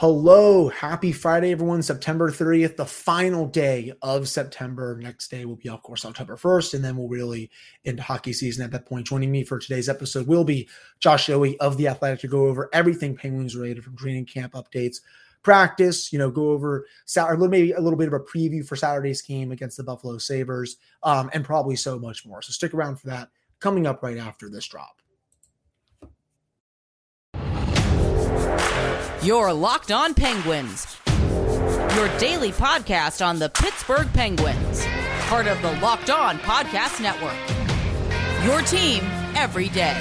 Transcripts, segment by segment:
Hello, happy Friday, everyone. September 30th, the final day of September. Next day will be, of course, October 1st, and then we'll really into hockey season at that point. Joining me for today's episode will be Josh Yohe of The Athletic to go over everything Penguins related from training camp updates, practice, you know, go over maybe a little bit of a preview for Saturday's game against the Buffalo Sabres, um, and probably so much more. So stick around for that coming up right after this drop. Your Locked On Penguins, your daily podcast on the Pittsburgh Penguins, part of the Locked On Podcast Network. Your team every day.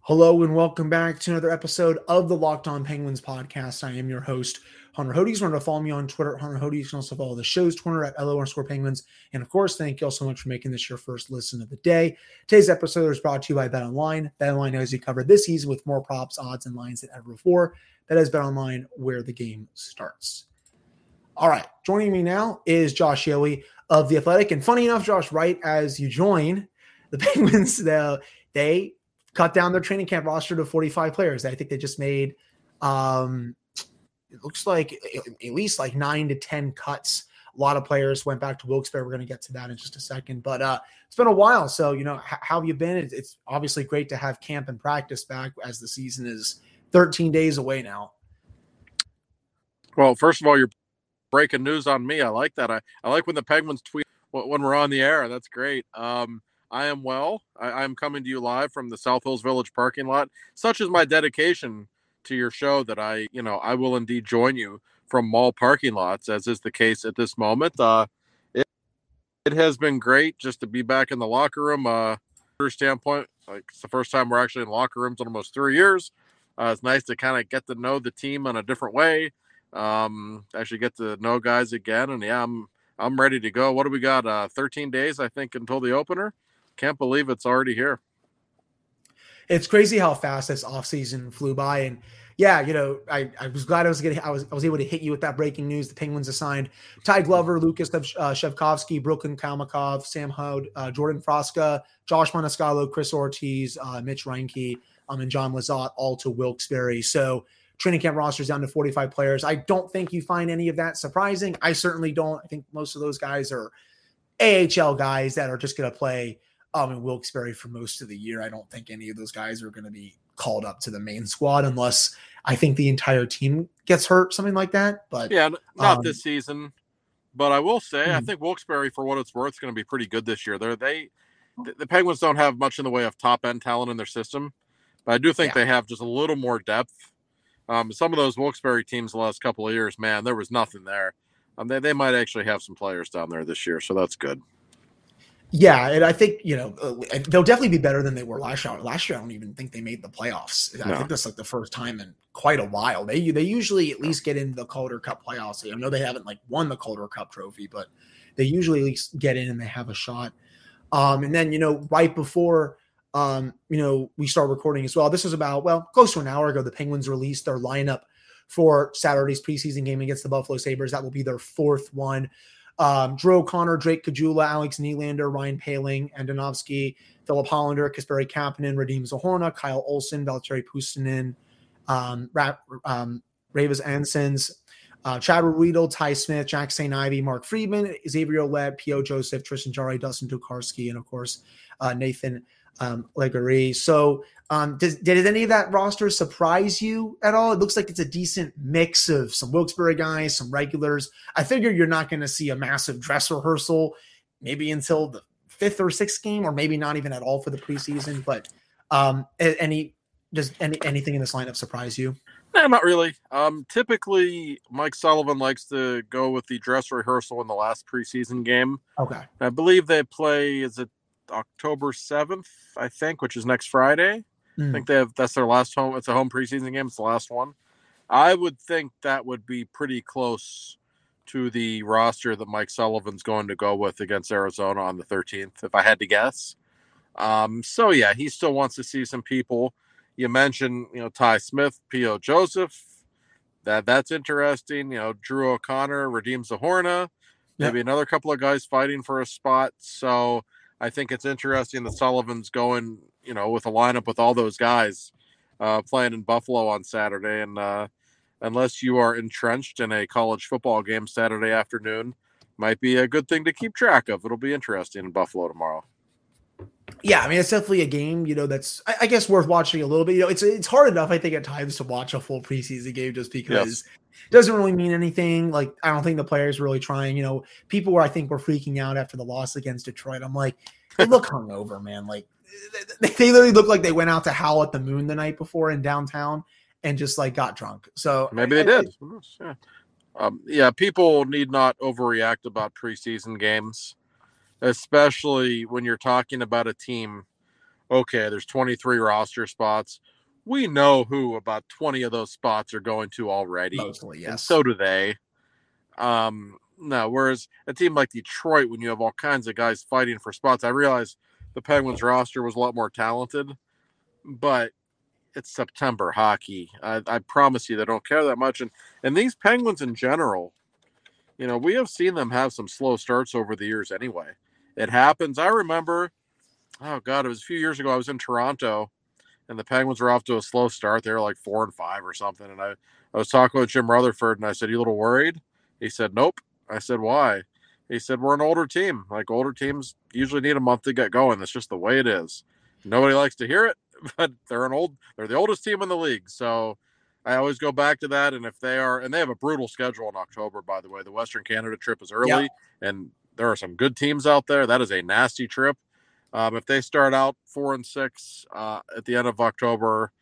Hello and welcome back to another episode of the Locked On Penguins podcast. I am your host, Hunter Hodes. Remember to follow me on Twitter, Hunter Hodes. You can also follow the show's Twitter at LO underscore Penguins. And of course, thank you all so much for making this your first listen of the day. Today's episode is brought to you by Bet Online. Bet Online has you covered this season with more props, odds, and lines than ever before. That is Bet Online, where the game starts. All right, joining me now is Josh Yohe of The Athletic. And funny enough, Josh, right as you join, the Penguins, the, they cut down their training camp roster to 45 players. I think they just made um it looks like at least like nine to 10 cuts. A lot of players went back to Wilkes-Barre. We're going to get to that in just a second. But uh, it's been a while. So, you know, h- how have you been? It's, it's obviously great to have camp and practice back as the season is 13 days away now. Well, first of all, you're breaking news on me. I like that. I, I like when the Penguins tweet when we're on the air. That's great. Um, I am well. I, am coming to you live from the South Hills Village parking lot. Such is my dedication to your show that I, you know, I will indeed join you from mall parking lots, as is the case at this moment. Uh, it, it has been great just to be back in the locker room. Uh, standpoint, like it's the first time we're actually in locker rooms in almost three years. Uh, it's nice to kind of get to know the team in a different way. Um, actually get to know guys again, and yeah, I'm I'm ready to go. What do we got? Uh, 13 days, I think, until the opener can't believe it's already here. It's crazy how fast this offseason flew by. And yeah, you know, I, I was glad I was getting I was I was able to hit you with that breaking news. The Penguins assigned Ty Glover, Lucas uh, Svejkovsky, Brooklyn Kalmikov, Sam Houde, uh, Jordan Frasca, Josh Maniscalco, Chris Ortiz, uh, Mitch Reinke, um, and John Lizotte all to Wilkes-Barre. So training camp rosters down to 45 players. I don't think you find any of that surprising. I certainly don't. I think most of those guys are AHL guys that are just going to play um, in Wilkes-Barre for most of the year. I don't think any of those guys are going to be called up to the main squad unless I think the entire team gets hurt, something like that. But yeah, not um, this season. But I will say, mm-hmm. I think Wilkes-Barre, for what it's worth, is going to be pretty good this year. They're, they, the Penguins don't have much in the way of top end talent in their system, but I do think yeah. they have just a little more depth. Um, some of those Wilkes-Barre teams the last couple of years, man, there was nothing there. Um, they, they might actually have some players down there this year, so that's good. Yeah, and I think you know uh, they'll definitely be better than they were last year. Last year, I don't even think they made the playoffs. I think that's like the first time in quite a while. They they usually at least get into the Calder Cup playoffs. I know they haven't like won the Calder Cup trophy, but they usually at least get in and they have a shot. Um, and then you know right before um, you know we start recording as well. This was about well close to an hour ago. The Penguins released their lineup for Saturday's preseason game against the Buffalo Sabres. That will be their fourth one. Um, Drew O'Connor, Drake Caggiula, Alex Nylander, Ryan Poehling, Andonovski, Filip Hallander, Kasperi Kapanen, Radim Zohorna, Kyle Olson, Valtteri Puustinen, um, Ra- um, Raivis Ansons, uh, Chad Ruhwedel, Ty Smith, Jack St. Ivany, Mark Friedman, Xavier Ouellet, P.O. Joseph, Tristan Jarry, Dustin Tokarski, and of course, uh, Nathan um, Legare. So, um, does, did any of that roster surprise you at all? It looks like it's a decent mix of some Wilkes-Barre guys, some regulars. I figure you're not going to see a massive dress rehearsal maybe until the fifth or sixth game, or maybe not even at all for the preseason. But um, any does any anything in this lineup surprise you? No, not really. Um, typically, Mike Sullivan likes to go with the dress rehearsal in the last preseason game. Okay. I believe they play. Is it October seventh, I think, which is next Friday. Mm. I hmm. think they have that's their last home. It's a home preseason game. It's the last one. I would think that would be pretty close to the roster that Mike Sullivan's going to go with against Arizona on the 13th, if I had to guess. Um, so yeah, he still wants to see some people. You mentioned, you know, Ty Smith, P.O. Joseph. That that's interesting. You know, Drew O'Connor, Radim Zohorna. maybe yep. another couple of guys fighting for a spot. So I think it's interesting that Sullivan's going, you know, with a lineup with all those guys uh, playing in Buffalo on Saturday. And uh, unless you are entrenched in a college football game Saturday afternoon, might be a good thing to keep track of. It'll be interesting in Buffalo tomorrow. Yeah, I mean it's definitely a game, you know, that's I, I, guess worth watching a little bit. You know, it's it's hard enough, I think, at times to watch a full preseason game just because yes. it doesn't really mean anything. Like I don't think the players really trying. You know, people were I think were freaking out after the loss against Detroit. I'm like, they look hungover, man. Like they, they literally look like they went out to howl at the moon the night before in downtown and just like got drunk. So maybe they I, did. Yeah. Um, yeah, people need not overreact about preseason games especially when you're talking about a team. Okay, there's 23 roster spots. We know who about 20 of those spots are going to already. Mostly, yes. And so do they. Um, no, whereas a team like Detroit, when you have all kinds of guys fighting for spots, I realize the Penguins roster was a lot more talented, but it's September hockey. I, I promise you, they don't care that much. And and these Penguins in general, you know, we have seen them have some slow starts over the years anyway it happens. I remember, oh god, it was a few years ago. I was in Toronto, and the Penguins were off to a slow start. They were like four and five or something. And I, I was talking with Jim Rutherford, and I said, "You a little worried?" He said, "Nope." I said, "Why?" He said, "We're an older team. Like older teams usually need a month to get going. That's just the way it is. Nobody likes to hear it, but they're an old. They're the oldest team in the league. So." I always go back to that. And if they are, and they have a brutal schedule in October, by the way, the Western Canada trip is early, yep. and there are some good teams out there. That is a nasty trip. Um, if they start out four and six uh, at the end of October,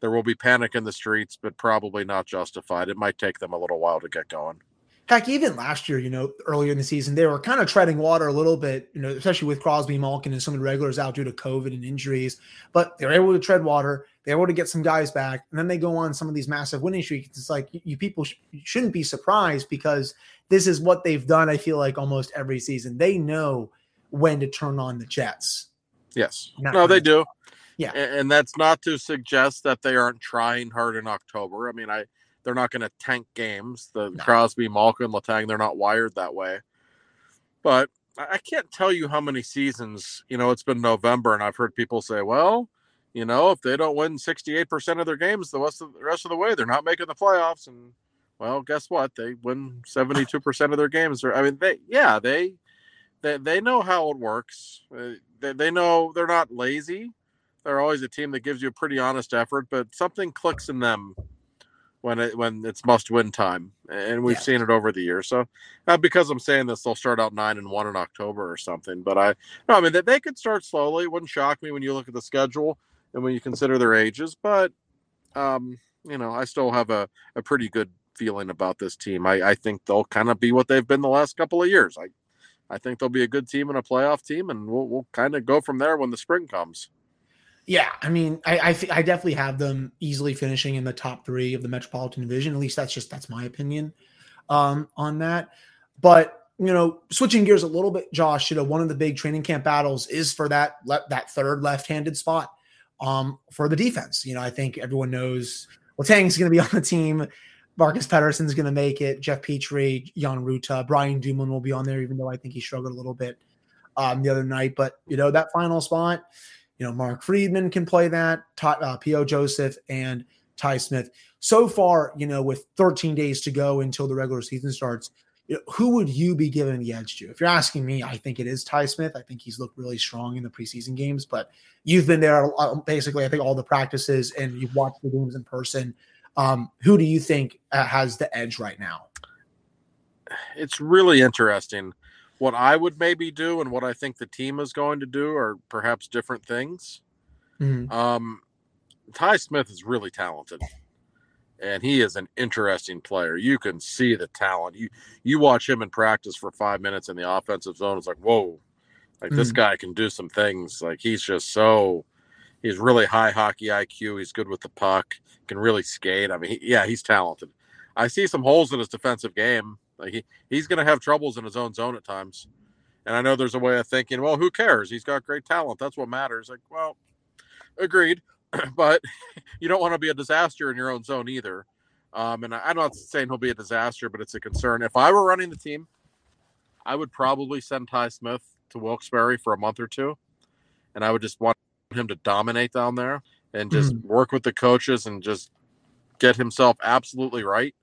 there will be panic in the streets, but probably not justified. It might take them a little while to get going. Heck, even last year, you know, earlier in the season, they were kind of treading water a little bit, you know, especially with Crosby, Malkin, and some of the regulars out due to COVID and injuries. But they were able to tread water. They were able to get some guys back, and then they go on some of these massive winning streaks. It's like you people sh- shouldn't be surprised because this is what they've done. I feel like almost every season, they know when to turn on the Jets. Yes, no, they do. Yeah, and that's not to suggest that they aren't trying hard in October. I mean, I they're not going to tank games. The no. Crosby, Malkin, Letang, they're not wired that way. But I can't tell you how many seasons, you know, it's been November and I've heard people say, well, you know, if they don't win 68% of their games the rest of the rest of the way, they're not making the playoffs. And well, guess what? They win 72% of their games. I mean, they, yeah, they, they, they know how it works. Uh, they, they know they're not lazy. They're always a team that gives you a pretty honest effort, but something clicks in them when it when it's must win time, and we've yeah. seen it over the years. So, not because I'm saying this, they'll start out nine and one in October or something. But I, no, I mean they, they could start slowly. It wouldn't shock me when you look at the schedule and when you consider their ages. But, um, you know, I still have a, a pretty good feeling about this team. I, I think they'll kind of be what they've been the last couple of years. I, I think they'll be a good team and a playoff team, and we'll we'll kind of go from there when the spring comes. Yeah, I mean, I I, I, definitely have them easily finishing in the top three of the Metropolitan Division. At least that's just that's my opinion um, on that. But you know, switching gears a little bit, Josh, you know, one of the big training camp battles is for that le- that third left-handed spot um, for the defense. You know, I think everyone knows Letang's going to be on the team. Marcus Pettersson's going to make it. Jeff Petry, Jan Rutta, Brian Dumoulin will be on there, even though I think he struggled a little bit um, the other night. But you know, that final spot you know, Mark Friedman can play that, uh, P.O. Joseph and Ty Smith. So far, you know, with 13 days to go until the regular season starts, you know, who would you be giving the edge to? If you're asking me, I think it is Ty Smith. I think he's looked really strong in the preseason games, but you've been there basically, I think, all the practices and you've watched the games in person. Um, who do you think uh, has the edge right now? It's really interesting what I would maybe do and what I think the team is going to do are perhaps different things. Mm-hmm. Um, Ty Smith is really talented, and he is an interesting player. You can see the talent. You you watch him in practice for five minutes in the offensive zone. It's like whoa, like mm-hmm. this guy can do some things. Like he's just so. He's really high hockey IQ. He's good with the puck. Can really skate. I mean, he, yeah, he's talented. I see some holes in his defensive game like he, he's going to have troubles in his own zone at times. And I know there's a way of thinking, well, who cares? He's got great talent. That's what matters. Like, well, agreed. but you don't want to be a disaster in your own zone either. Um, and I, I'm not saying he'll be a disaster, but it's a concern. If I were running the team, I would probably send Ty Smith to Wilkes-Barre for a month or two, and I would just want him to dominate down there and just mm. work with the coaches and just get himself absolutely right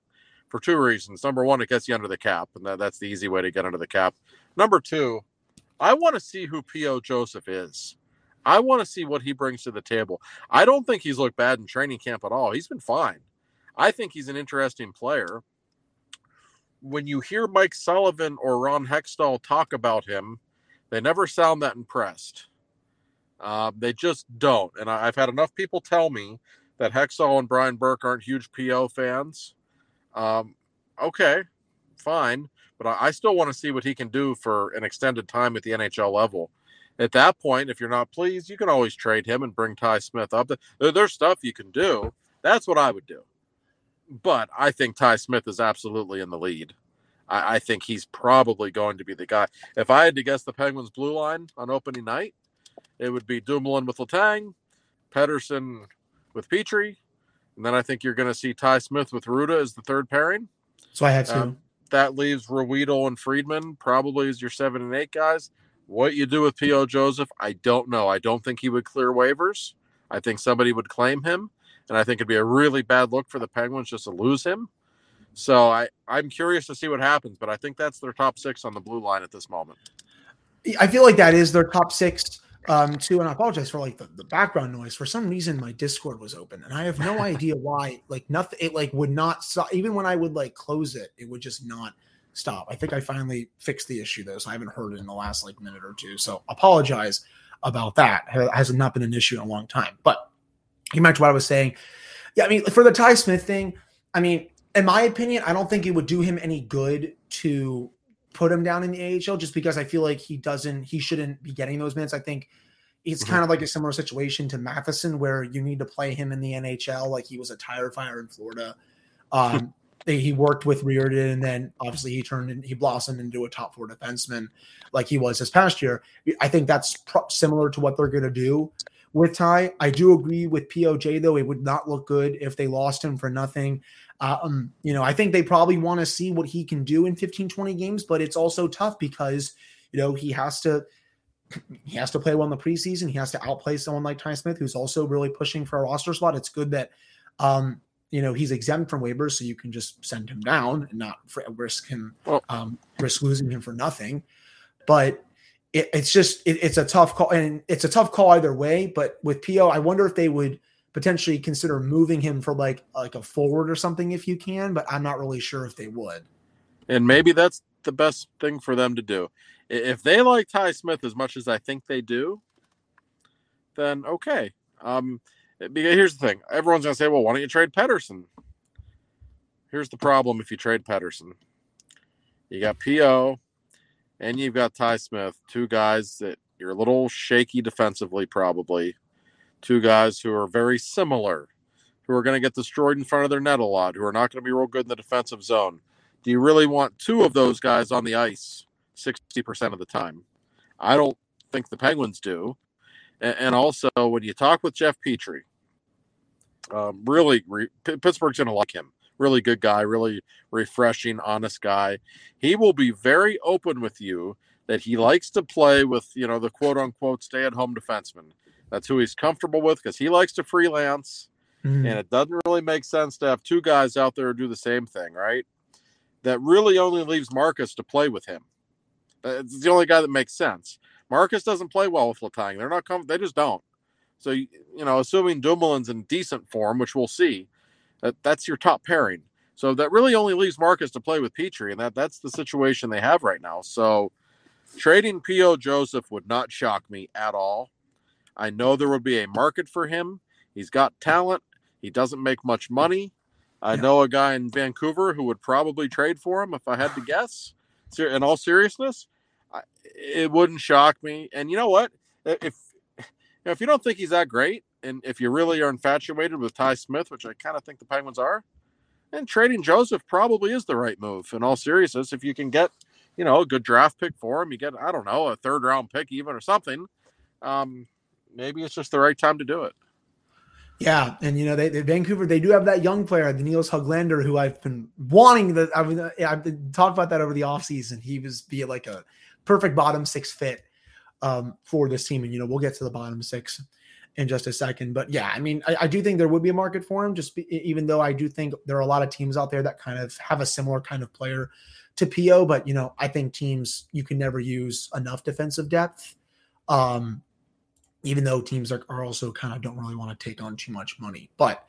for two reasons. Number one, it gets you under the cap, and that, that's the easy way to get under the cap. Number two, I want to see who P.O. Joseph is. I want to see what he brings to the table. I don't think he's looked bad in training camp at all. He's been fine. I think he's an interesting player. When you hear Mike Sullivan or Ron Hextall talk about him, they never sound that impressed. Uh, they just don't. And I, have had enough people tell me that Hextall and Brian Burke aren't huge PO fans. Um, okay, fine. But I, I still want to see what he can do for an extended time at the NHL level. At that point, if you're not pleased, you can always trade him and bring Ty Smith up. There's stuff you can do. That's what I would do but I think Ty Smith is absolutely in the lead. I, I, think he's probably going to be the guy. If I had to guess the Penguins' blue line on opening night, it would be Dumoulin with Letang, Pettersson with Petry, and then I think you're going to see Ty Smith with Rutta as the third pairing. So I had to. Um, that leaves Ruhwedel and Friedman probably as your seven and eight guys. What you do with P.O. Joseph, I don't know. I don't think he would clear waivers. I think somebody would claim him and I think it'd be a really bad look for the Penguins just to lose him. So I I'm curious to see what happens, but I think that's their top six on the blue line at this moment. I feel like that is their top six um, too, and I apologize for like the, the background noise. For some reason, my Discord was open, and I have no idea why. Like nothing, it like would not. Even when I would like close it, it would just not stop. I think I finally fixed the issue though, so I haven't heard it in the last like minute or two. So apologize about that. It has not been an issue in a long time, but you to what I was saying. Yeah, I mean, for the Ty Smith thing, I mean, in my opinion, I don't think it would do him any good to put him down in the AHL just because I feel like he doesn't, he shouldn't be getting those minutes. I think it's mm-hmm. kind of like a similar situation to Matheson where you need to play him in the NHL like he was a tire fire in Florida. Um, he worked with Reirden and then obviously he turned and he blossomed into a top four defenseman like he was this past year. I think that's pro- similar to what they're going to do with Ty. I do agree with POJ though; it would not look good if they lost him for nothing. Um, you know, I think they probably want to see what he can do in 15, 20 games, but it's also tough because you know he has to he has to play well in the preseason. He has to outplay someone like Ty Smith, who's also really pushing for a roster spot. It's good that um, you know he's exempt from waivers, so you can just send him down and not risk him um, risk losing him for nothing. But it, it's just it, it's a tough call, and it's a tough call either way. But with Po, I wonder if they would potentially consider moving him for like like a forward or something if you can. But I'm not really sure if they would. And maybe that's the best thing for them to do. If they like Ty Smith as much as I think they do, then okay. Um, because here's the thing: everyone's gonna say, "Well, why don't you trade Pettersson? Here's the problem: if you trade Pettersson you got Po, and you've got Ty Smith, two guys that you're a little shaky defensively, probably. Two guys who are very similar, who are going to get destroyed in front of their net a lot, who are not going to be real good in the defensive zone. Do you really want two of those guys on the ice 60% of the time? I don't think the Penguins do. And also, when you talk with Jeff Petry, um, really, Pittsburgh's going to like him really good guy, really refreshing, honest guy. He will be very open with you that he likes to play with, you know, the quote unquote stay at home defenseman. That's who he's comfortable with because he likes to freelance. Mm. And it doesn't really make sense to have two guys out there do the same thing, right? That really only leaves Marcus to play with him. It's the only guy that makes sense. Marcus doesn't play well with Letang. They're not com- they just don't. So you know, assuming Dumoulin's in decent form, which we'll see, that that's your top pairing. So that really only leaves Marcus to play with Petry, and that that's the situation they have right now. So trading P.O. Joseph would not shock me at all. I know there would be a market for him. He's got talent. He doesn't make much money. I yeah. know a guy in Vancouver who would probably trade for him if I had to guess. In all seriousness, it wouldn't shock me. And you know what? If if you don't think he's that great, and if you really are infatuated with Ty Smith, which I kind of think the Penguins are, then trading Joseph probably is the right move. In all seriousness, if you can get, you know, a good draft pick for him, you get, I don't know, a third round pick even or something. Um, maybe it's just the right time to do it. Yeah, and you know they, they, Vancouver they do have that young player, the Nils Hoglander, who I've been wanting. That mean, I've been talked about that over the offseason. He was be like a perfect bottom six fit um, for this team, and you know we'll get to the bottom six in just a second. But yeah, I mean, I, I do think there would be a market for him. Just be, even though I do think there are a lot of teams out there that kind of have a similar kind of player to Po. But you know, I think teams you can never use enough defensive depth. Um, even though teams are, are also kind of don't really want to take on too much money. But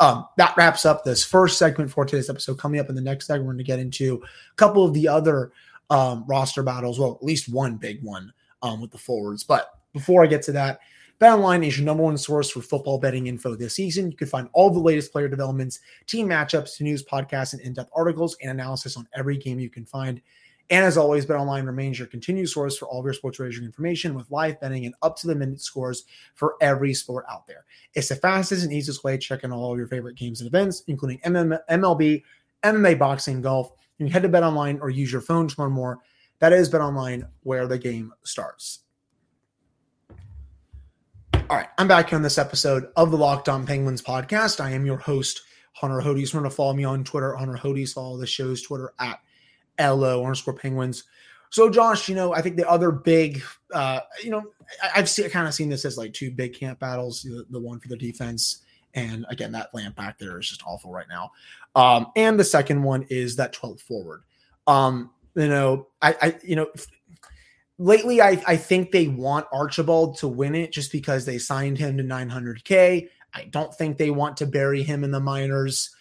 um, that wraps up this first segment for today's episode. Coming up in the next segment, we're going to get into a couple of the other um, roster battles. Well, at least one big one um, with the forwards. But before I get to that, BetOnline is your number one source for football betting info this season. You can find all the latest player developments, team matchups, news, podcasts, and in-depth articles and analysis on every game you can find. And as always, BetOnline remains your continued source for all of your sports wagering information with live betting and up to the minute scores for every sport out there. It's the fastest and easiest way to check in all of your favorite games and events, including MLB, MMA, boxing, golf. You can head to BetOnline or use your phone to learn more. That is BetOnline, where the game starts. All right, I'm back here on this episode of the Locked On Penguins podcast. I am your host, Hunter Hodes. Remember to follow me on Twitter, Hunter Hodes. Follow the show's Twitter at LO underscore Penguins. So, Josh, you know, I think the other big, uh, you know, I, have seen, kind of seen this as like two big camp battles. The, the, one for the defense, and again, that lamp back there is just awful right now. Um, and the second one is that 12th forward. Um, you know, I, I you know, lately I, I think they want Archibald to win it just because they signed him to 900K. I don't think they want to bury him in the minors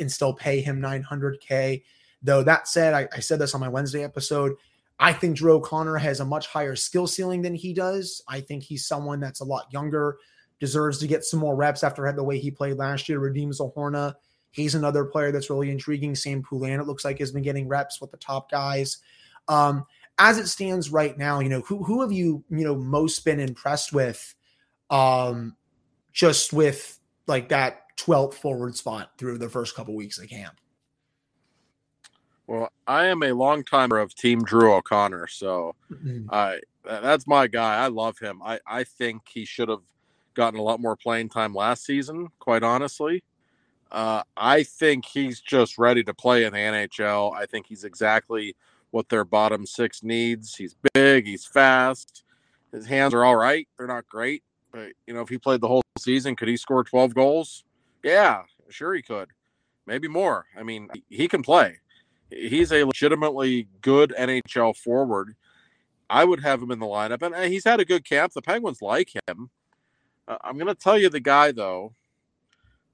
and still pay him 900K. Though that said, I, I said this on my Wednesday episode. I think Drew O'Connor has a much higher skill ceiling than he does. I think he's someone that's a lot younger, deserves to get some more reps after the way he played last year, Radim Zohorna. He's another player that's really intriguing. Sam Poulin, it looks like, has been getting reps with the top guys. Um, as it stands right now, you know, who who have you, you know, most been impressed with um just with like that 12th forward spot through the first couple weeks of camp? Well, I am a long timer of Team Drew O'Connor, so mm-hmm. I that's my guy. I love him. I I think he should have gotten a lot more playing time last season. Quite honestly, uh, I think he's just ready to play in the NHL. I think he's exactly what their bottom six needs. He's big, he's fast, his hands are all right. They're not great, but you know, if he played the whole season, could he score 12 goals? Yeah, sure he could. Maybe more. I mean, he can play. He's a legitimately good NHL forward. I would have him in the lineup, and he's had a good camp. The Penguins like him. Uh, I'm going to tell you the guy though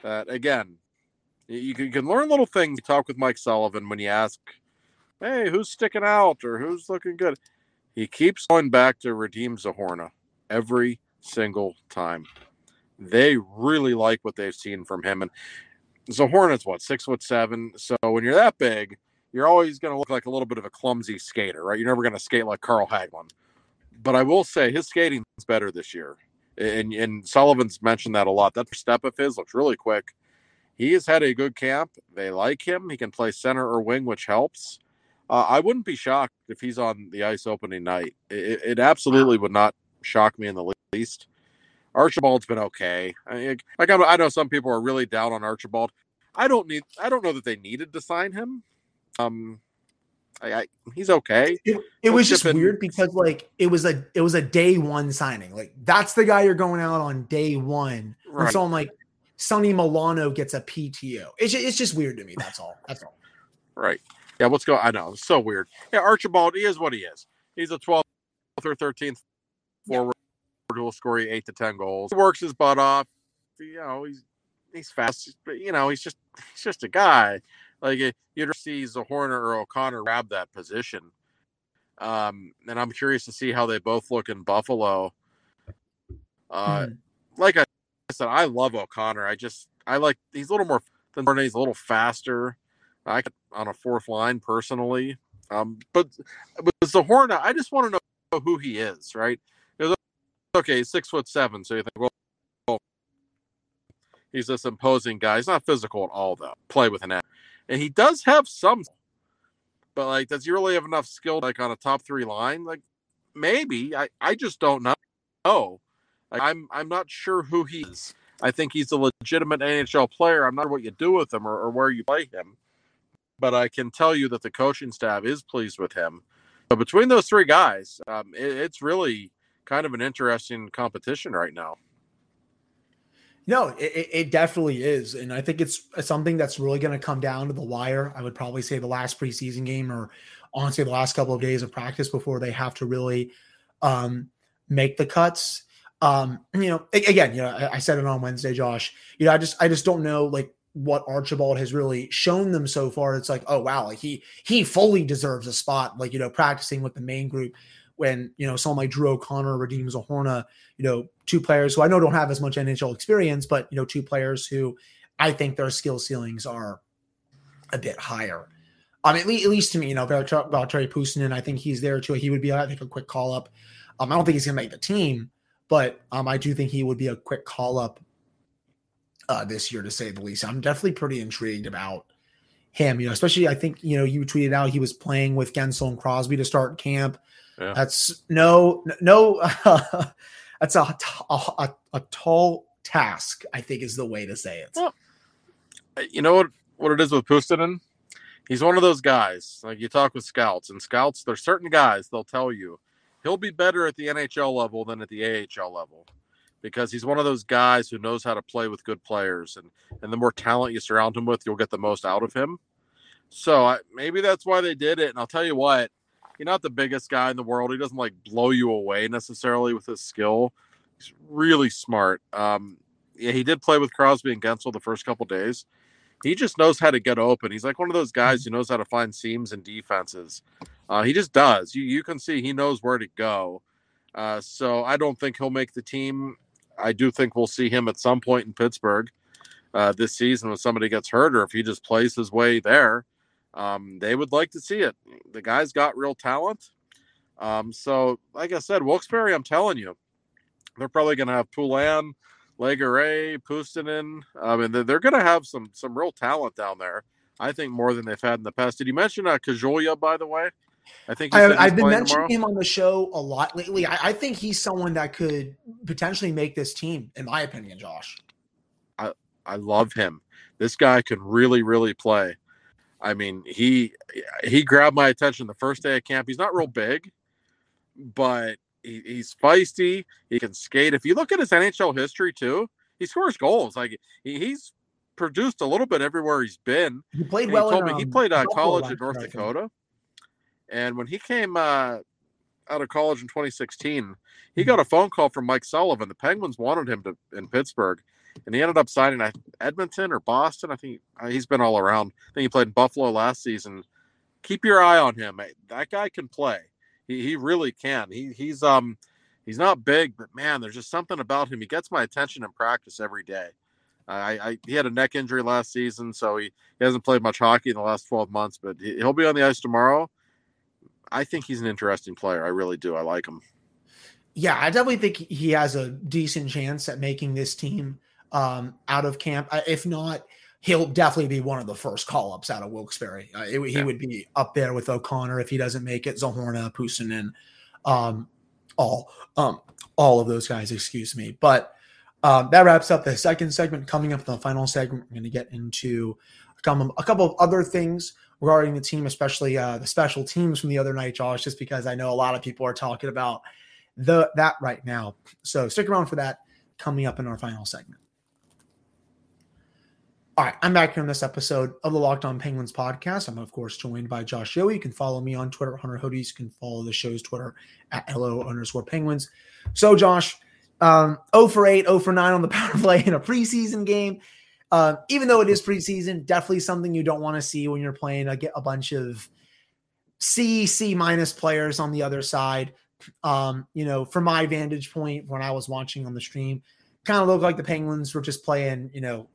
that again, you can, you can learn little things. You talk with Mike Sullivan when you ask hey, who's sticking out or who's looking good? He keeps going back to Radim Zohorna every single time. They really like what they've seen from him. And Zohorna's what, six foot seven. So when you're that big, you're always going to look like a little bit of a clumsy skater, right? You're never going to skate like Carl Hagelin. But I will say his skating is better this year. And, and Sullivan's mentioned that a lot. That step of his looks really quick. He has had a good camp. They like him. He can play center or wing, which helps. Uh, I wouldn't be shocked if he's on the ice opening night. It, it absolutely would not shock me in the least. Archibald's been okay. I, like I know some people are really down on Archibald. I don't need. I don't know that they needed to sign him. Um, I, I he's okay. It, it was just weird because like it was a it was a day one signing. Like that's the guy you're going out on day one. Right. And so I'm like, Sonny Milano gets a PTO. It's just, it's just weird to me. That's all. That's all. Right. Yeah, what's going? I know it's so weird. Yeah, Archibald, he is what he is. He's a 12th or 13th forward who will score you eight to ten goals. He works his butt off. You know, he's he's fast, but you know, he's just he's just a guy. Like you'd see Zohorna or O'Connor grab that position. Um, and I'm curious to see how they both look in Buffalo. Uh, mm. like I said, I love O'Connor. I just I like he's a little more than He's a little faster. I on a fourth line personally. Um, but with Zohorna, I just want to know who he is, right? Okay, six foot seven, so you think, well, he's this imposing guy. He's not physical at all, though. Play with an F, and he does have some, but like, does he really have enough skill, like on a top three line? Like, maybe. I I just don't know. Like, I'm I'm not sure who he is. I think he's a legitimate NHL player. I'm not sure what you do with him or, or where you play him, but I can tell you that the coaching staff is pleased with him. But between those three guys, um, it, it's really kind of an interesting competition right now. No, it, it definitely is. And I think it's something that's really going to come down to the wire. I would probably say the last preseason game or honestly the last couple of days of practice before they have to really um, make the cuts. Um, you know, again, you know, I, I said it on Wednesday, Josh. You know, I just I just don't know like what Archibald has really shown them so far. It's like, oh wow, like he he fully deserves a spot, like you know, practicing with the main group when you know someone like Drew O'Connor, Radim Zohorna, you know, two players who I know don't have as much NHL experience, but you know, two players who I think their skill ceilings are a bit higher. I mean, at least, to me, you know, Valtteri Puustinen, I think he's there too. He would be, I think, a quick call up. Um, I don't think he's going to make the team, but um, I do think he would be a quick call up uh, this year, to say the least. I'm definitely pretty intrigued about him. You know, especially I think you know you tweeted out he was playing with Guentzel and Crosby to start camp. Yeah. That's no, no. Uh, that's a, a, a tall task. I think is the way to say it. Well, you know what what it is with Puustinen? He's one of those guys. Like you talk with scouts, and scouts, there's certain guys they'll tell you he'll be better at the NHL level than at the AHL level because he's one of those guys who knows how to play with good players, and and the more talent you surround him with, you'll get the most out of him. So I, maybe that's why they did it. And I'll tell you what, he's not the biggest guy in the world. He doesn't like blow you away necessarily with his skill. He's really smart. Um, yeah, he did play with Crosby and Guentzel the first couple days. He just knows how to get open. He's like one of those guys who knows how to find seams and defenses. Uh, he just does. You you can see he knows where to go. Uh, so I don't think he'll make the team. I do think we'll see him at some point in Pittsburgh uh, this season when somebody gets hurt or if he just plays his way there um, they would like to see it. The guy's got real talent. Um, so, like I said, Wilkes-Barre, I'm telling you, they're probably going to have Poulin, Legare, Puustinen. I mean, they're, they're going to have some some real talent down there. I think more than they've had in the past. Did you mention uh, Caggiula, by the way? I think I, have been mentioning tomorrow. him on the show a lot lately. I, I, think he's someone that could potentially make this team, in my opinion, Josh. I I love him. This guy can really, really play. I mean, he he grabbed my attention the first day of camp. He's not real big, but he, he's feisty. He can skate. If you look at his NHL history too, he scores goals. Like he, he's produced a little bit everywhere he's been. He played and well. He, in, me, um, he played uh, college in North Dakota, and when he came uh, out of college in 2016, he hmm. got a phone call from Mike Sullivan. The Penguins wanted him to in Pittsburgh, and he ended up signing at Edmonton or Boston. I think uh, he's been all around. I think he played in Buffalo last season. Keep your eye on him. That guy can play. He, he really can. He he's um he's not big, but man, there's just something about him. He gets my attention in practice every day. I, I he had a neck injury last season, so he, he hasn't played much hockey in the last 12 months, but he, he'll be on the ice tomorrow. I think he's an interesting player. I really do. I like him. Yeah, I definitely think he has a decent chance at making this team um, out of camp. If not, he'll definitely be one of the first call ups out of Wilkes-Barre. Uh, it, he yeah. would be up there with O'Connor if he doesn't make it. Zohorna, Puustinen, um, all um, all of those guys. Excuse me, but. Um, that wraps up the second segment. Coming up in the final segment, we're going to get into a couple, a couple of other things regarding the team, especially uh, the special teams from the other night, Josh, just because I know a lot of people are talking about the that right now. So stick around for that coming up in our final segment. All right, I'm back here on this episode of the Locked On Penguins podcast. I'm, of course, joined by Josh Yohe. You can follow me on Twitter, Hunter Hodes. You can follow the show's Twitter at LO underscore Penguins. So, Josh, um, 0 for 8, 0 for 9 on the power play in a preseason game. Uh, even though it is preseason, definitely something you don't want to see when you're playing a, a bunch of C, C minus players on the other side. Um, you know, from my vantage point when I was watching on the stream, kind of looked like the Penguins were just playing, you know,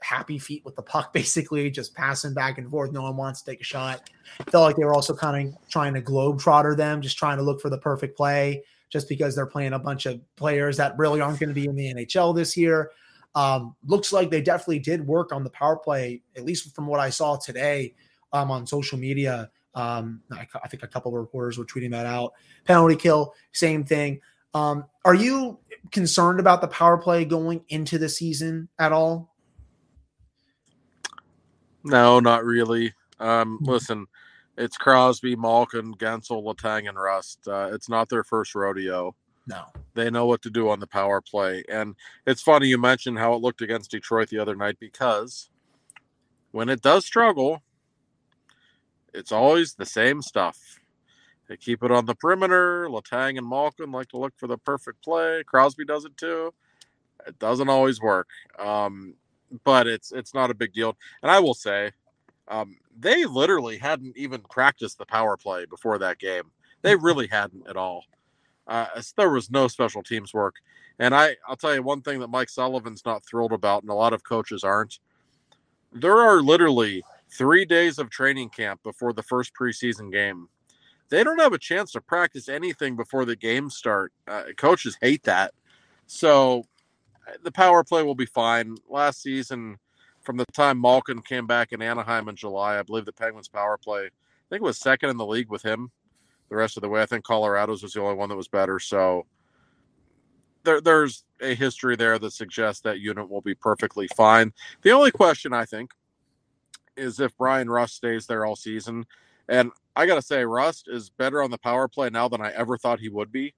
happy feet with the puck, basically just passing back and forth. No one wants to take a shot. Felt like they were also kind of trying to globe trotter them, just trying to look for the perfect play, just because they're playing a bunch of players that really aren't going to be in the NHL this year. Um, looks like they definitely did work on the power play, at least from what I saw today um, on social media. Um, I, I, think a couple of reporters were tweeting that out. Penalty kill, same thing. Um, are you concerned about the power play going into the season at all? No, not really. Um, hmm. listen, it's Crosby, Malkin, Guentzel, Letang, and Rust. Uh, it's not their first rodeo. No. They know what to do on the power play. And it's funny you mentioned how it looked against Detroit the other night because when it does struggle, it's always the same stuff. They keep it on the perimeter. Letang and Malkin like to look for the perfect play. Crosby does it too. It doesn't always work. Um, but it's it's not a big deal. And I will say, um, they literally hadn't even practiced the power play before that game. They mm-hmm. really hadn't at all. Uh, there was no special teams work. And I, I'll tell you one thing that Mike Sullivan's not thrilled about, and a lot of coaches aren't. There are literally three days of training camp before the first preseason game. They don't have a chance to practice anything before the games start. Uh, coaches hate that. So the power play will be fine. Last season, from the time Malkin came back in Anaheim in July, I believe the Penguins power play, I think it was second in the league with him the rest of the way. I think Colorado's was the only one that was better. So there, there's a history there that suggests that unit will be perfectly fine. The only question I think is if Bryan Rust stays there all season. And I got to say, Rust is better on the power play now than I ever thought he would be.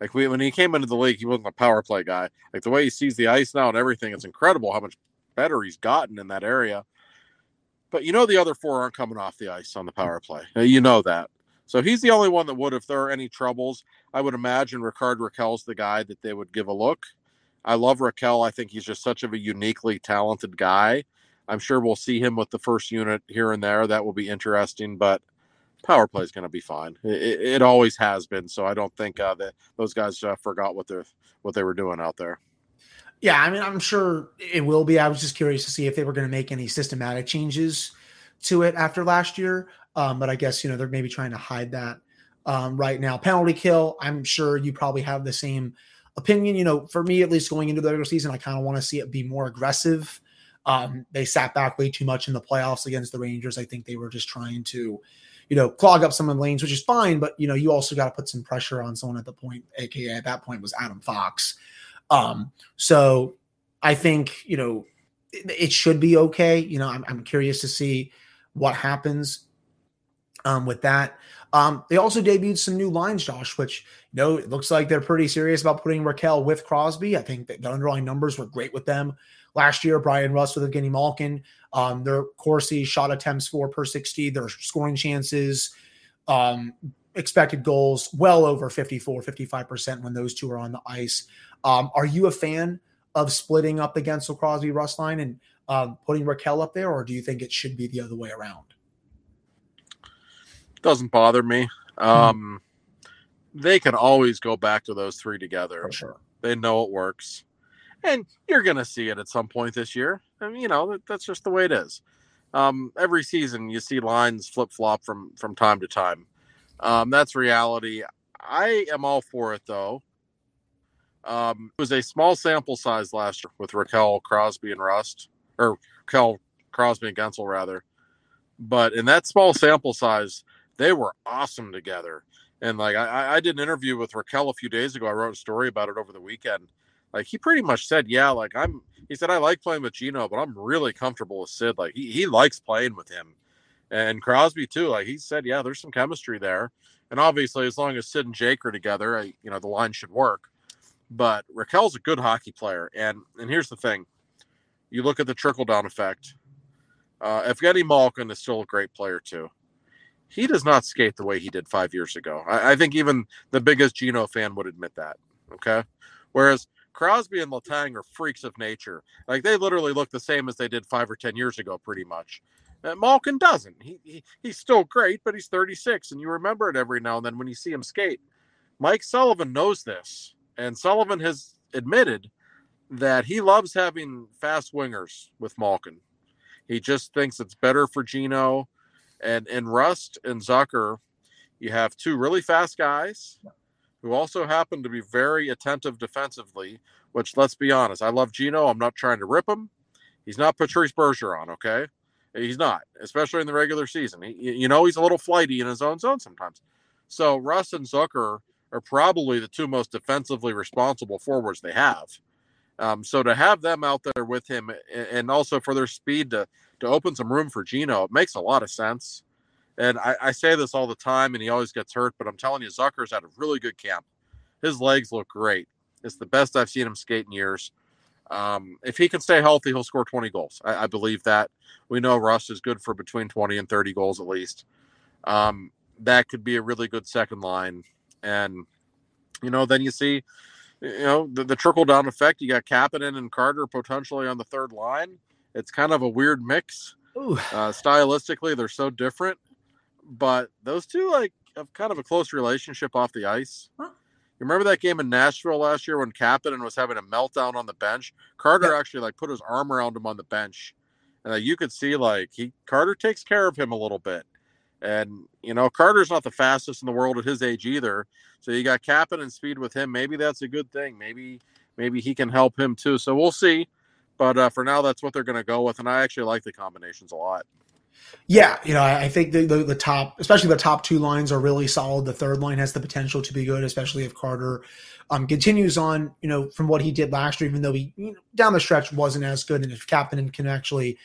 Like we, when he came into the league, he wasn't a power play guy. Like the way he sees the ice now and everything, it's incredible how much better he's gotten in that area. But you know the other four aren't coming off the ice on the power play. Uh, you know that. So he's the only one that would, if there are any troubles. I would imagine Rickard Rakell's the guy that they would give a look. I love Rakell. I think he's just such of a uniquely talented guy. I'm sure we'll see him with the first unit here and there. That will be interesting, but power play is going to be fine. It, it, always has been. So I don't think uh, that those guys uh, forgot what they what they were doing out there. Yeah, I mean, I'm sure it will be. I was just curious to see if they were going to make any systematic changes to it after last year. Um, but I guess you know they're maybe trying to hide that um, right now. Penalty kill. I'm sure you probably have the same opinion. You know, for me at least, going into the regular season, I kind of want to see it be more aggressive. Um, they sat back way too much in the playoffs against the Rangers. I think they were just trying to you know, clog up some of the lanes, which is fine. But you know, you also got to put some pressure on someone at the point, aka at that point was Adam Fox. Um, so I think you know it, it should be okay. You know, I'm, I'm curious to see what happens um, with that. Um, they also debuted some new lines, Josh, which you know it looks like they're pretty serious about putting Rakell with Crosby. I think that the underlying numbers were great with them last year. Bryan Rust with Evgeny Malkin. Um, their Corsi shot attempts for per 60, their scoring chances, um, expected goals well over 54, 55% when those two are on the ice. Um, are you a fan of splitting up the Crosby Rust line and um, putting Rakell up there, or do you think it should be the other way around? Doesn't bother me. Hmm. Um, they can always go back to those three together. For sure. They know it works and you're going to see it at some point this year. I mean, you know, that, that's just the way it is. Um, every season, you see lines flip flop from from time to time. Um, that's reality. I am all for it though. Um, it was a small sample size last year with Rakell, Crosby, and Rust, or Rakell, Crosby, and Guentzel rather. But in that small sample size, they were awesome together. And like I, I did an interview with Rakell a few days ago. I wrote a story about it over the weekend like he pretty much said, yeah, like I'm he said I like playing with Gino, but I'm really comfortable with Sid. Like he, he likes playing with him. And Crosby too. Like he said, yeah, there's some chemistry there. And obviously as long as Sid and Jake are together, I, you know, the line should work. But Rakell's a good hockey player. And and here's the thing. You look at the trickle down effect. Uh Evgeny Malkin is still a great player too. He does not skate the way he did five years ago. I, I think even the biggest Gino fan would admit that. Okay. Whereas Crosby and Letang are freaks of nature. Like they literally look the same as they did five or ten years ago, pretty much. Uh, Malkin doesn't. He, he he's still great, but he's 36, and you remember it every now and then when you see him skate. Mike Sullivan knows this, and Sullivan has admitted that he loves having fast wingers with Malkin. He just thinks it's better for Gino, and in Rust and Zucker, you have two really fast guys who also happen to be very attentive defensively, which let's be honest, I love Gino. I'm not trying to rip him. He's not Patrice Bergeron, okay? He's not, especially in the regular season. He, you know, he's a little flighty in his own zone sometimes. So Rust and Zucker are probably the two most defensively responsible forwards they have. Um, so to have them out there with him, and also for their speed to to open some room for Gino, it makes a lot of sense. And I, I say this all the time, and he always gets hurt, but I'm telling you, Zucker's had a really good camp. His legs look great. It's the best I've seen him skate in years. Um, if he can stay healthy, he'll score 20 goals. I, I, believe that. We know Rust is good for between 20 and 30 goals at least. Um, that could be a really good second line. And, you know, then you see, you know, the, the trickle down effect. You got Kapanen and Carter potentially on the third line. It's kind of a weird mix. Uh, stylistically, they're so different, but those two like have kind of a close relationship off the ice. Huh? You remember that game in Nashville last year when Kapanen was having a meltdown on the bench? Carter yeah. actually like put his arm around him on the bench, and uh, you could see like he Carter takes care of him a little bit. And you know Carter's not the fastest in the world at his age either, so you got Kapanen speed with him. Maybe that's a good thing. Maybe maybe he can help him too. So we'll see. But uh, for now, that's what they're going to go with, and I actually like the combinations a lot. Yeah, you know, I think the, the, the top, especially the top two lines, are really solid. The third line has the potential to be good, especially if Carter um, continues on, you know, from what he did last year. Even though he you know, down the stretch wasn't as good, and if Kapanen can actually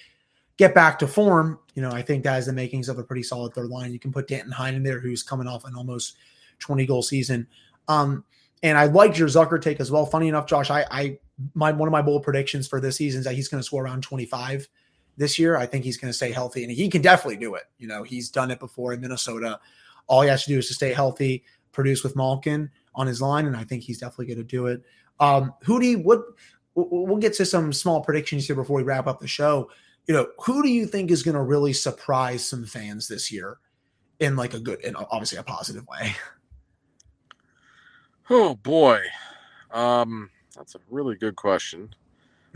get back to form, you know, I think that has the makings of a pretty solid third line. You can put Danton Heinen in there, who's coming off an almost twenty goal season. Um, and I liked your Zucker take as well. Funny enough, Josh, I, I my one of my bold predictions for this season is that he's going to score around twenty five this year. I think he's going to stay healthy, and he can definitely do it. You know, he's done it before in Minnesota. All he has to do is to stay healthy, produce with Malkin on his line, and I think he's definitely going to do it. Um, you, what? We'll get to some small predictions here before we wrap up the show. You know, who do you think is going to really surprise some fans this year in like a good and obviously a positive way? Oh boy, um, that's a really good question.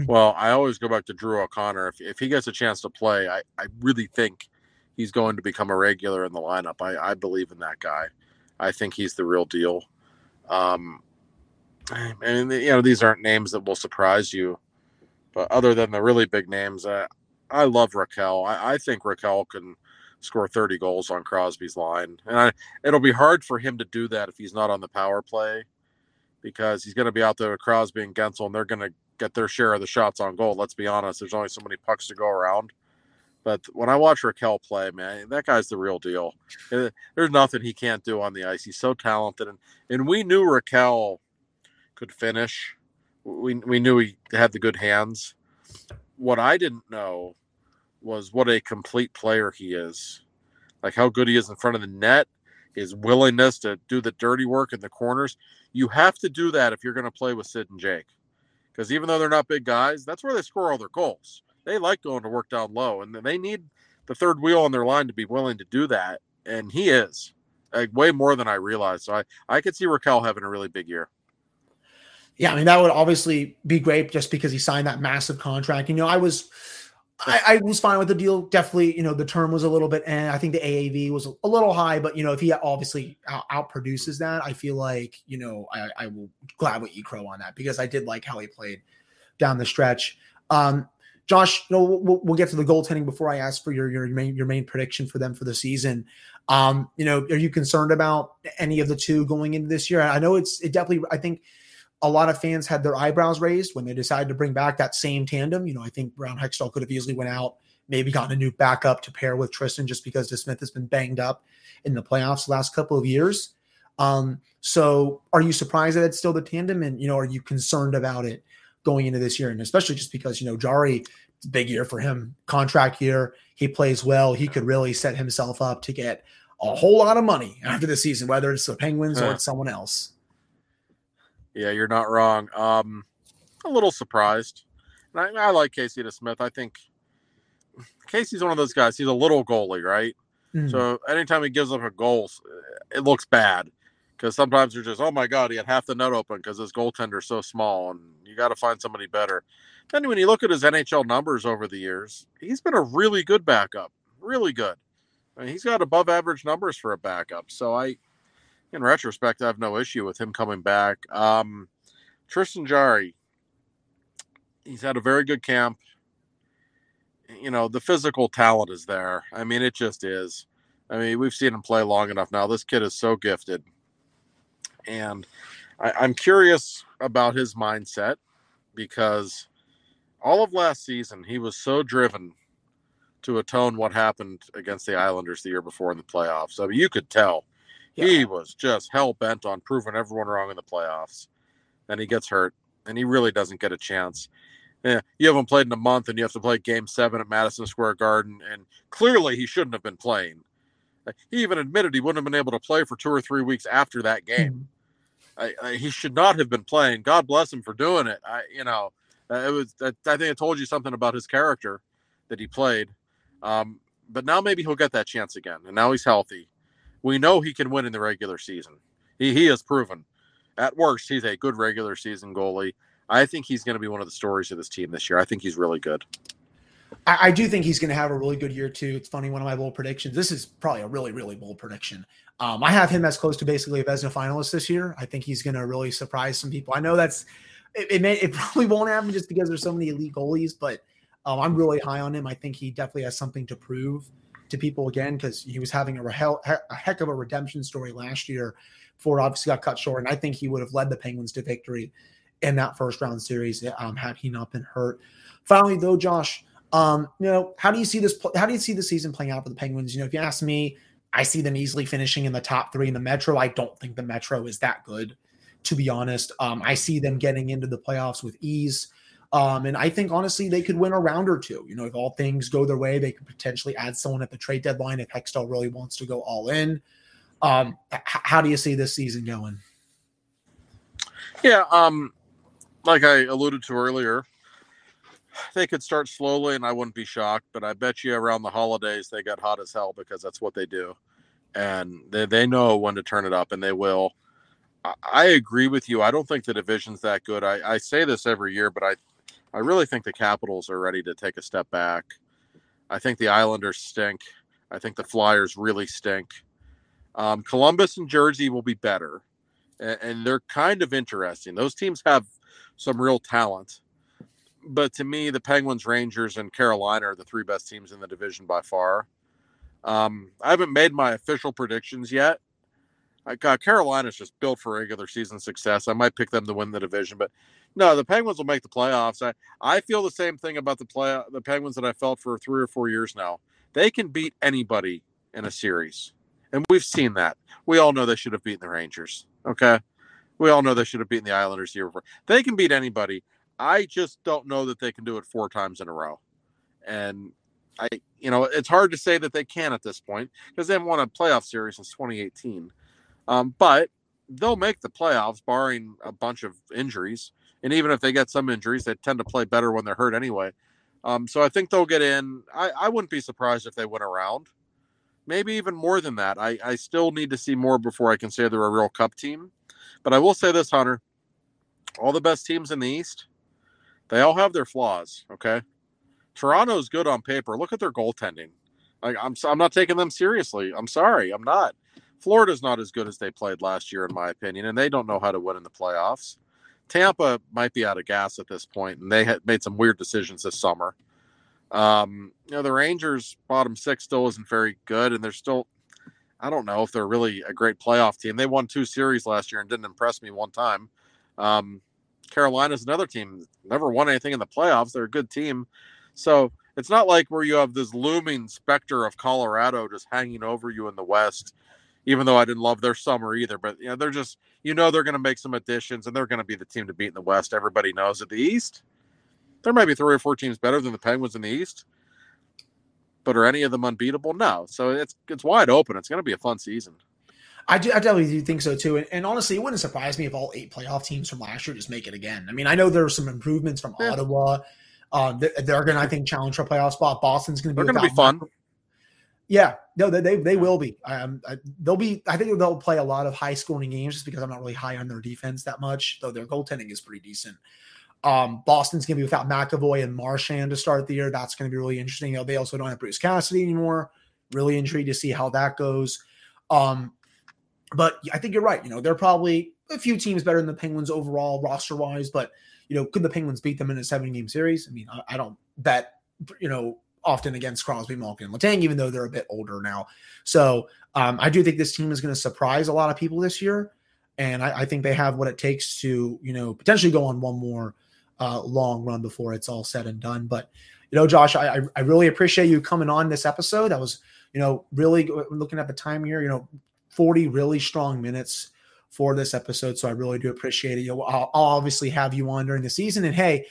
Well, I always go back to Drew O'Connor. If, if he gets a chance to play, I, I really think he's going to become a regular in the lineup. I, I believe in that guy. I think he's the real deal. Um, and you know these aren't names that will surprise you, but other than the really big names, I, I love Rakell. I, I think Rakell can score 30 goals on Crosby's line, and I, it'll be hard for him to do that if he's not on the power play, because he's going to be out there with Crosby and Guentzel, and they're going to get their share of the shots on goal. Let's be honest, there's only so many pucks to go around. But when I watch Rakell play, man, that guy's the real deal. Eh, there's nothing he can't do on the ice. He's so talented, and and we knew Rakell could finish. We we knew he had the good hands. What I didn't know was what a complete player he is. Like how good he is in front of the net, his willingness to do the dirty work in the corners. You have to do that if you're going to play with Sid and Jake because even though they're not big guys, that's where they score all their goals. They like going to work down low, and they need the third wheel on their line to be willing to do that. And he is like, way more than I realized. So I, I could see Rakell having a really big year. Yeah, I mean that would obviously be great just because he signed that massive contract. You know, I was I, I, was fine with the deal. Definitely, you know, the term was a little bit, and I think the AAV was a little high. But you know, if he obviously out, outproduces that, I feel like you know I, I will gladly eat crow on that because I did like how he played down the stretch. Um, Josh, you know, we'll, we'll, get to the goaltending before I ask for your your main your main prediction for them for the season. Um, you know, are you concerned about any of the two going into this year? I know it's it definitely. I think a lot of fans had their eyebrows raised when they decided to bring back that same tandem. You know, I think Ron Hextall could have easily went out, maybe gotten a new backup to pair with Tristan just because DeSmith has been banged up in the playoffs the last couple of years. Um, so are you surprised that it's still the tandem? And, you know, are you concerned about it going into this year? And especially just because, you know, Jarry, big year for him, contract year. He plays well. He could really set himself up to get a whole lot of money after the season, whether it's the Penguins or it's someone else. Yeah, you're not wrong. Um, a little surprised. I, I, like Casey DeSmith. I think Casey's one of those guys. He's a little goalie, right? Mm. So anytime he gives up a goal, it looks bad because sometimes you're just, oh my god, he had half the net open because his goaltender's so small, and you got to find somebody better. Then when you look at his NHL numbers over the years, he's been a really good backup, really good. I mean, he's got above average numbers for a backup. So I, in retrospect, I have no issue with him coming back. Um, Tristan Jarry, he's had a very good camp. You know, the physical talent is there. I mean, it just is. I mean, we've seen him play long enough now. This kid is so gifted. And I, I'm curious about his mindset because all of last season he was so driven to atone what happened against the Islanders the year before in the playoffs. I mean, you could tell yeah. he was just hell bent on proving everyone wrong in the playoffs. And he gets hurt, and he really doesn't get a chance. Yeah, you haven't played in a month, and you have to play Game Seven at Madison Square Garden, and clearly he shouldn't have been playing. He even admitted he wouldn't have been able to play for two or three weeks after that game. Mm-hmm. I, I, he should not have been playing. God bless him for doing it. I, you know, it was. I, I think I told you something about his character that he played. Um, but now maybe he'll get that chance again, and now he's healthy. We know he can win in the regular season. He he has proven. At worst, he's a good regular season goalie. I think he's going to be one of the stories of this team this year. I think he's really good. I, I do think he's going to have a really good year too. It's funny, one of my bold predictions. This is probably a really, really bold prediction. Um, I have him as close to basically a Vezina finalist this year. I think he's going to really surprise some people. I know that's it. It, may, it probably won't happen just because there's so many elite goalies, but um, I'm really high on him. I think he definitely has something to prove to people again because he was having a, a heck of a redemption story last year before obviously got cut short. And I think he would have led the Penguins to victory in that first round series um, had he not been hurt. Finally, though, Josh, um, you know, how do you see this? How do you see the season playing out for the Penguins? You know, if you ask me, I see them easily finishing in the top three in the Metro. I don't think the Metro is that good, to be honest. Um, I see them getting into the playoffs with ease. Um, and I think honestly they could win a round or two. You know, if all things go their way, they could potentially add someone at the trade deadline if Hextall really wants to go all in. Um, h- how do you see this season going? Yeah, um, like I alluded to earlier, they could start slowly and I wouldn't be shocked, but I bet you around the holidays they get hot as hell because that's what they do. And they, they know when to turn it up and they will. I, I agree with you. I don't think the division's that good. I, I say this every year, but I I really think the Capitals are ready to take a step back. I think the Islanders stink. I think the Flyers really stink. Um, Columbus and Jersey will be better, and, and they're kind of interesting. Those teams have some real talent. But to me, the Penguins, Rangers, and Carolina are the three best teams in the division by far. Um, I haven't made my official predictions yet. Got uh, Carolina's just built for regular season success. I might pick them to win the division, but no, the Penguins will make the playoffs. I, I feel the same thing about the play the Penguins that I felt for three or four years now. They can beat anybody in a series. And we've seen that. We all know they should have beaten the Rangers. Okay. We all know they should have beaten the Islanders the year before. They can beat anybody. I just don't know that they can do it four times in a row. And I, you know, it's hard to say that they can at this point because they haven't won a playoff series since 2018. Um, but they'll make the playoffs, barring a bunch of injuries. And even if they get some injuries, they tend to play better when they're hurt anyway. Um, so I think they'll get in. I, I wouldn't be surprised if they win around. Maybe even more than that. I, I still need to see more before I can say they're a real cup team. But I will say this, Hunter all the best teams in the East, they all have their flaws. Okay. Toronto's good on paper. Look at their goaltending. Like I'm, I'm not taking them seriously. I'm sorry, I'm not. Florida's not as good as they played last year, in my opinion, and they don't know how to win in the playoffs. Tampa might be out of gas at this point, and they had made some weird decisions this summer. Um, you know, the Rangers bottom six still isn't very good, and they're still I don't know if they're really a great playoff team. They won two series last year and didn't impress me one time. Um, Carolina's another team never won anything in the playoffs. They're a good team, so it's not like where you have this looming specter of Colorado just hanging over you in the West. Even though I didn't love their summer either, but you know they're just you know they're going to make some additions and they're going to be the team to beat in the West. Everybody knows at the East, there might be three or four teams better than the Penguins in the East but are any of them unbeatable? No. So it's it's wide open. It's going to be a fun season. I, do, I definitely do think so too. And, and, honestly, it wouldn't surprise me if all eight playoff teams from last year just make it again. I mean, I know there are some improvements from yeah. Ottawa. Um, they're, they're going to, I think, challenge for a playoff spot. Boston's going to be. They're going to be fun. Yeah, no, they they, will be. Um, I, they'll be. I think they'll play a lot of high scoring games just because I'm not really high on their defense that much. Though their goaltending is pretty decent. Um, Boston's going to be without McAvoy and Marchand to start the year. That's going to be really interesting. You know, they also don't have Bruce Cassidy anymore. Really intrigued to see how that goes. Um, but I think you're right. You know, they're probably a few teams better than the Penguins overall roster wise. But you know, could the Penguins beat them in a seven game series? I mean, I, I don't bet. You know, often against Crosby, Malkin, and Letang, even though they're a bit older now. So um, I do think this team is going to surprise a lot of people this year. and I, I think they have what it takes to you know potentially go on one more uh, long run before it's all said and done. But you know, Josh, I I really appreciate you coming on this episode. That was you know really looking at the time here. You know, forty really strong minutes for this episode. So I really do appreciate it. You know, I'll, I'll obviously have you on during the season. And hey,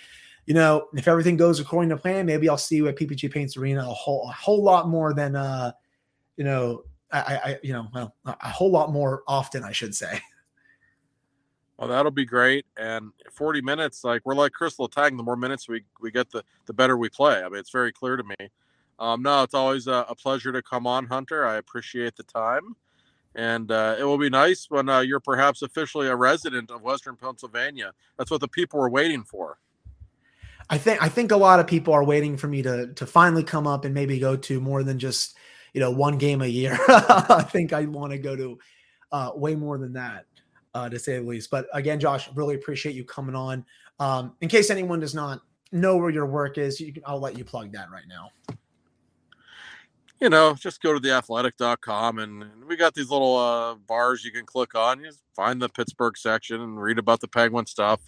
you know, if everything goes according to plan, maybe I'll see you at PPG Paints Arena a whole a whole lot more than uh, you know, I, I you know, well, a whole lot more often, I should say. Well, that'll be great. And 40 minutes, like we're like Kris Letang. The more minutes we, we get, the the better we play. I mean, it's very clear to me. Um, no, it's always a, a pleasure to come on, Hunter. I appreciate the time and uh, it will be nice when uh, you're perhaps officially a resident of Western Pennsylvania. That's what the people are waiting for. I think I think a lot of people are waiting for me to to finally come up and maybe go to more than just you know one game a year. I think I want to go to uh, way more than that, uh, to say the least. But again, Josh, really appreciate you coming on. Um, in case anyone does not know where your work is, you can, I'll let you plug that right now you know, just go to the athletic.com and, we got these little uh, bars you can click on. You find the Pittsburgh section and read about the Penguin stuff.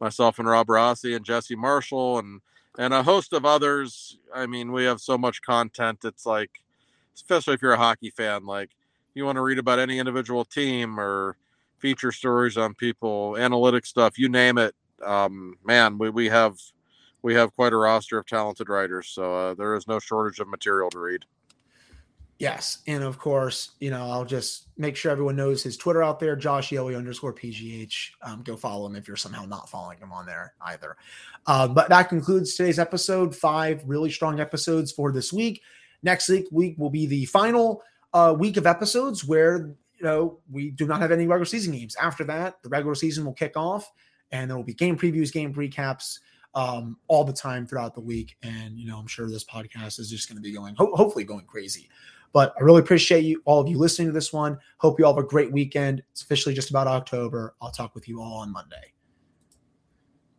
Myself and Rob Rossi and Jesse Marshall and and a host of others. I mean, we have so much content. It's like, especially if you're a hockey fan, like you want to read about any individual team or feature stories on people, analytic stuff, you name it. Um, man, we, we have we have quite a roster of talented writers, so uh, there is no shortage of material to read. Yes, and of course, you know, I'll just make sure everyone knows his Twitter out there, Josh Yohe underscore PGH. Um, go follow him if you're somehow not following him on there either. Uh, but that concludes today's episode. Five really strong episodes for this week. Next week, week will be the final uh, week of episodes where you know we do not have any regular season games. After that, the regular season will kick off, and there will be game previews, game recaps um, all the time throughout the week. And, you know, I'm sure this podcast is just going to be going, ho- hopefully going crazy. But I really appreciate you, all of you listening to this one. Hope you all have a great weekend. It's officially just about October. I'll talk with you all on Monday.